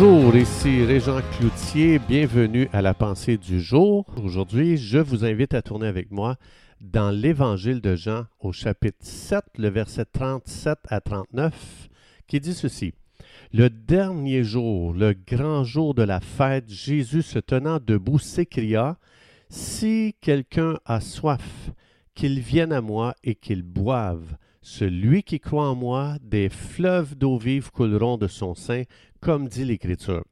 Bonjour, ici Régent Cloutier, bienvenue à la pensée du jour. Aujourd'hui, je vous invite à tourner avec moi dans l'Évangile de Jean au chapitre 7, le verset 37 à 39, qui dit ceci. Le dernier jour, le grand jour de la fête, Jésus se tenant debout s'écria, Si quelqu'un a soif, qu'il vienne à moi et qu'il boive. Celui qui croit en moi, des fleuves d'eau vive couleront de son sein, comme dit l'Écriture.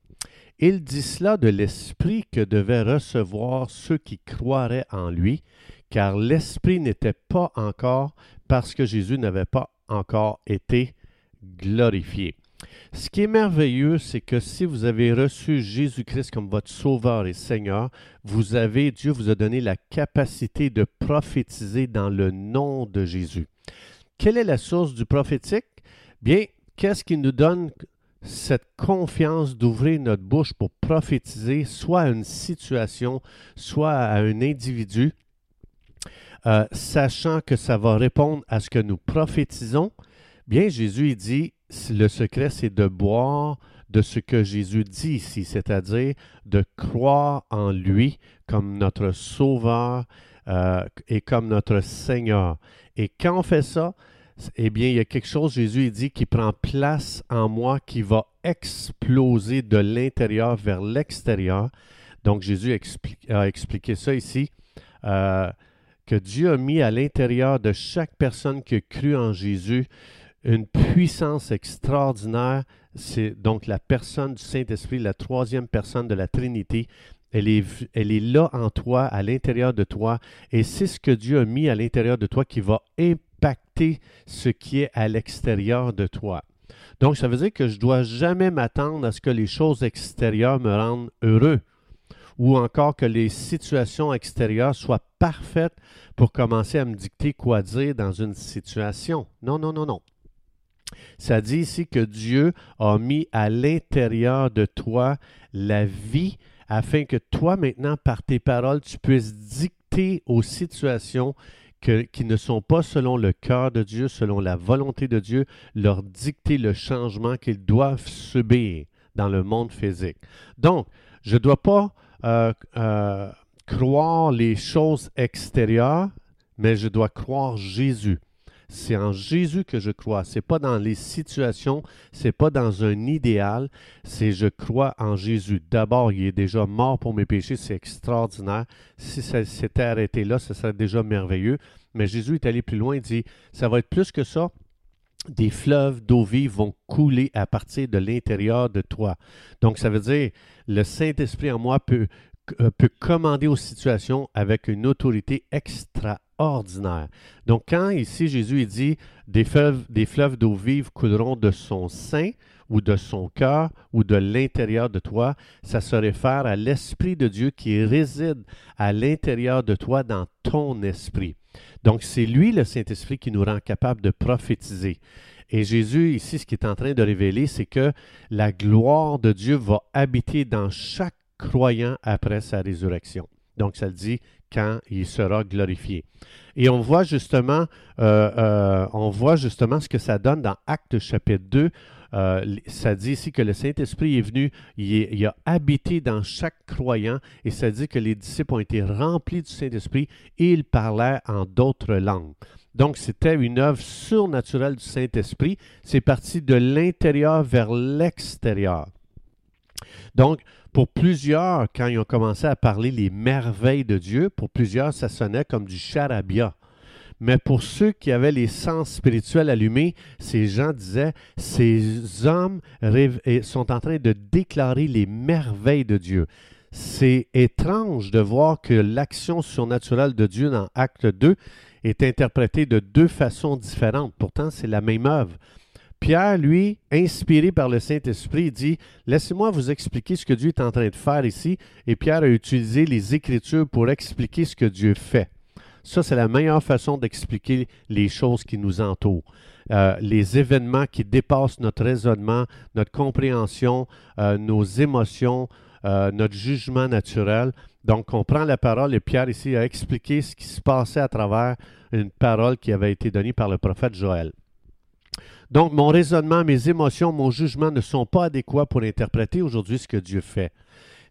Il dit cela de l'Esprit que devaient recevoir ceux qui croiraient en lui, car l'Esprit n'était pas encore parce que Jésus n'avait pas encore été glorifié. Ce qui est merveilleux, c'est que si vous avez reçu Jésus-Christ comme votre Sauveur et Seigneur, vous avez, Dieu vous a donné la capacité de prophétiser dans le nom de Jésus. Quelle est la source du prophétique? Bien, qu'est-ce qui nous donne cette confiance d'ouvrir notre bouche pour prophétiser soit à une situation, soit à un individu, euh, sachant que ça va répondre à ce que nous prophétisons? Bien, Jésus dit, le secret, c'est de boire de ce que Jésus dit ici, c'est-à-dire de croire en lui comme notre Sauveur euh, et comme notre Seigneur. Et quand on fait ça, eh bien, il y a quelque chose, Jésus dit, qui prend place en moi, qui va exploser de l'intérieur vers l'extérieur. Donc, Jésus a expliqué ça ici, euh, que Dieu a mis à l'intérieur de chaque personne qui a cru en Jésus une puissance extraordinaire. C'est donc la personne du Saint-Esprit, la troisième personne de la Trinité. Elle est, elle là en toi, à l'intérieur de toi, et c'est ce que Dieu a mis à l'intérieur de toi qui va impacter ce qui est à l'extérieur de toi. Donc, ça veut dire que je ne dois jamais m'attendre à ce que les choses extérieures me rendent heureux ou encore que les situations extérieures soient parfaites pour commencer à me dicter quoi dire dans une situation. Non, non, non, non. Ça dit ici que Dieu a mis à l'intérieur de toi la vie afin que toi maintenant, par tes paroles, tu puisses dicter aux situations qui ne sont pas selon le cœur de Dieu, selon la volonté de Dieu, leur dicter le changement qu'ils doivent subir dans le monde physique. Donc, je ne dois pas euh, euh, croire les choses extérieures, mais je dois croire Jésus. C'est en Jésus que je crois. C'est pas dans les situations, c'est pas dans un idéal, c'est je crois en Jésus. D'abord, il est déjà mort pour mes péchés, c'est extraordinaire. Si ça s'était arrêté là, ce serait déjà merveilleux. Mais Jésus est allé plus loin, il dit, ça va être plus que ça des fleuves d'eau vive vont couler à partir de l'intérieur de toi. Donc, ça veut dire, le Saint-Esprit en moi peut, euh, peut commander aux situations avec une autorité extraordinaire. Donc, quand ici Jésus dit des fleuves, des fleuves d'eau vive couleront de son sein ou de son cœur ou de l'intérieur de toi, ça se réfère à l'Esprit de Dieu qui réside à l'intérieur de toi dans ton esprit. Donc, c'est lui, le Saint-Esprit, qui nous rend capable de prophétiser. Et Jésus, ici, ce qu'il est en train de révéler, c'est que la gloire de Dieu va habiter dans chaque croyant après sa résurrection. Donc, ça dit quand il sera glorifié. Et on voit justement, euh, euh, on voit justement ce que ça donne dans Actes chapitre 2. Euh, ça dit ici que le Saint-Esprit est venu, il, a habité dans chaque croyant, et ça dit que les disciples ont été remplis du Saint-Esprit et ils parlaient en d'autres langues. Donc, c'était une œuvre surnaturelle du Saint-Esprit. C'est parti de l'intérieur vers l'extérieur. Donc, pour plusieurs, quand ils ont commencé à parler les merveilles de Dieu, pour plusieurs, ça sonnait comme du charabia. Mais pour ceux qui avaient les sens spirituels allumés, ces gens disaient, ces hommes sont en train de déclarer les merveilles de Dieu. C'est étrange de voir que l'action surnaturelle de Dieu dans Acte 2 est interprétée de deux façons différentes. Pourtant, c'est la même œuvre. Pierre, lui, inspiré par le Saint-Esprit, dit Laissez-moi vous expliquer ce que Dieu est en train de faire ici. Et Pierre a utilisé les Écritures pour expliquer ce que Dieu fait. Ça, c'est la meilleure façon d'expliquer les choses qui nous entourent. Euh, les événements qui dépassent notre raisonnement, notre compréhension, euh, nos émotions, euh, notre jugement naturel. Donc, on prend la parole et Pierre ici a expliqué ce qui se passait à travers une parole qui avait été donnée par le prophète Joël. Donc, mon raisonnement, mes émotions, mon jugement ne sont pas adéquats pour interpréter aujourd'hui ce que Dieu fait.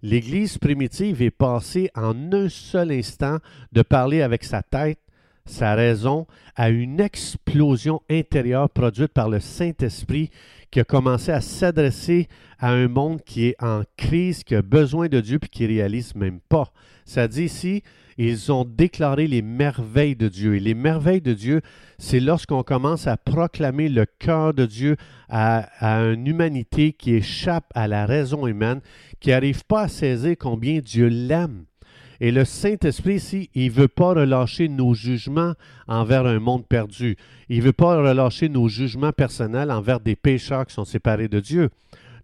L'Église primitive est passée en un seul instant de parler avec sa tête, sa raison, à une explosion intérieure produite par le Saint-Esprit qui a commencé à s'adresser à un monde qui est en crise, qui a besoin de Dieu, puis qui réalise même pas. Ça dit ici, ils ont déclaré les merveilles de Dieu. Et les merveilles de Dieu, c'est lorsqu'on commence à proclamer le cœur de Dieu à, à, une humanité qui échappe à la raison humaine, qui n'arrive pas à saisir combien Dieu l'aime. Et le Saint-Esprit ici, il ne veut pas relâcher nos jugements envers un monde perdu. Il ne veut pas relâcher nos jugements personnels envers des pécheurs qui sont séparés de Dieu.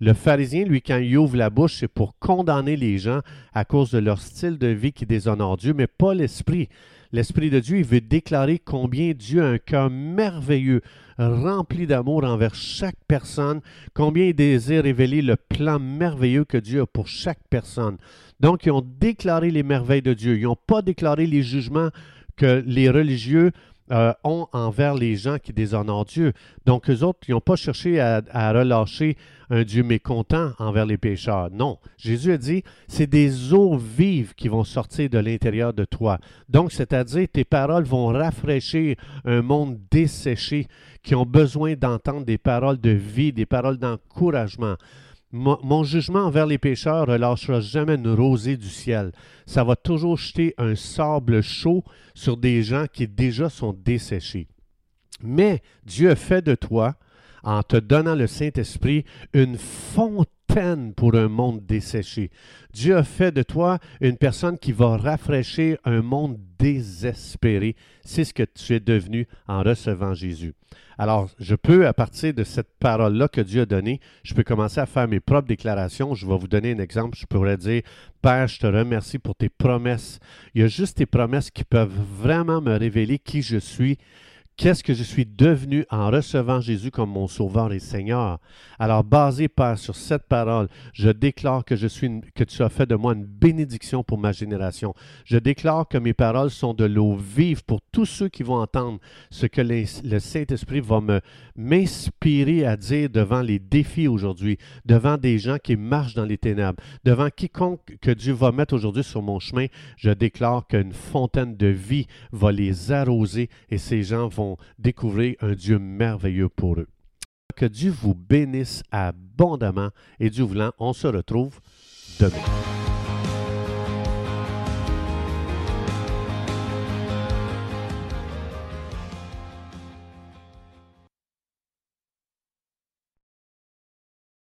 Le pharisien, lui, quand il ouvre la bouche, c'est pour condamner les gens à cause de leur style de vie qui déshonore Dieu, mais pas l'Esprit. L'Esprit de Dieu, il veut déclarer combien Dieu a un cœur merveilleux, rempli d'amour envers chaque personne, combien il désire révéler le plan merveilleux que Dieu a pour chaque personne. Donc, ils ont déclaré les merveilles de Dieu. Ils n'ont pas déclaré les jugements que les religieux euh, ont envers les gens qui déshonorent Dieu. Donc, eux autres, ils n'ont pas cherché à, à, relâcher un Dieu mécontent envers les pécheurs. Non. Jésus a dit, c'est des eaux vives qui vont sortir de l'intérieur de toi. Donc, c'est-à-dire, tes paroles vont rafraîchir un monde desséché qui ont besoin d'entendre des paroles de vie, des paroles d'encouragement. Mon, jugement envers les pécheurs ne relâchera jamais une rosée du ciel. Ça va toujours jeter un sable chaud sur des gens qui déjà sont desséchés. Mais Dieu fait de toi, en te donnant le Saint-Esprit, une fontaine pour un monde desséché. Dieu a fait de toi une personne qui va rafraîchir un monde désespéré. C'est ce que tu es devenu en recevant Jésus. Alors, je peux, à partir de cette parole-là que Dieu a donnée, je peux commencer à faire mes propres déclarations. Je vais vous donner un exemple. Je pourrais dire, Père, je te remercie pour tes promesses. Il y a juste tes promesses qui peuvent vraiment me révéler qui je suis Qu'est-ce que je suis devenu en recevant Jésus comme mon Sauveur et Seigneur? Alors, basé, Père, sur cette parole, je déclare que, tu as fait de moi une bénédiction pour ma génération. Je déclare que mes paroles sont de l'eau vive pour tous ceux qui vont entendre ce que le Saint-Esprit va me, m'inspirer à dire devant les défis aujourd'hui, devant des gens qui marchent dans les ténèbres, devant quiconque que Dieu va mettre aujourd'hui sur mon chemin. Je déclare qu'une fontaine de vie va les arroser et ces gens découvrir un Dieu merveilleux pour eux. Que Dieu vous bénisse abondamment et Dieu voulant, on se retrouve demain.